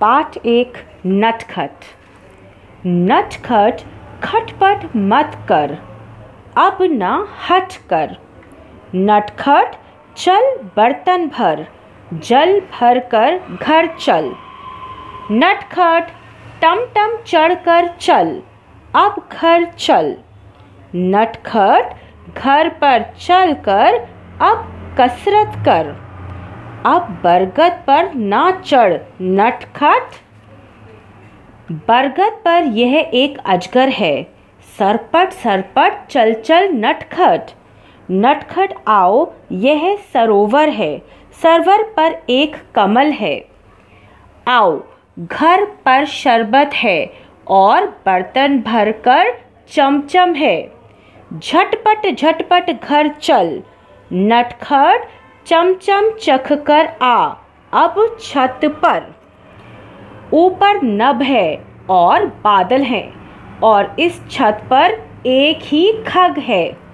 पाठ एक नटखट। नटखट, खटपट मत कर, अब ना हट कर। नटखट, चल बर्तन भर, जल भर कर घर चल। नटखट, टम टम चढ़ कर चल, अब घर चल। नटखट, घर पर चल कर, अब कसरत कर। अब बरगद पर ना चढ़, नटखट। बरगद पर यह एक अजगर है। सरपट सरपट, चल चल, नटखट। नटखट, आओ, यह सरोवर है। सरवर पर एक कमल है। आओ, घर पर शरबत है और बर्तन भरकर चमचम है। झटपट झटपट घर चल। नटखट चमचम चख कर आ। अब छत पर। ऊपर नभ है और बादल हैं और इस छत पर एक ही खग है।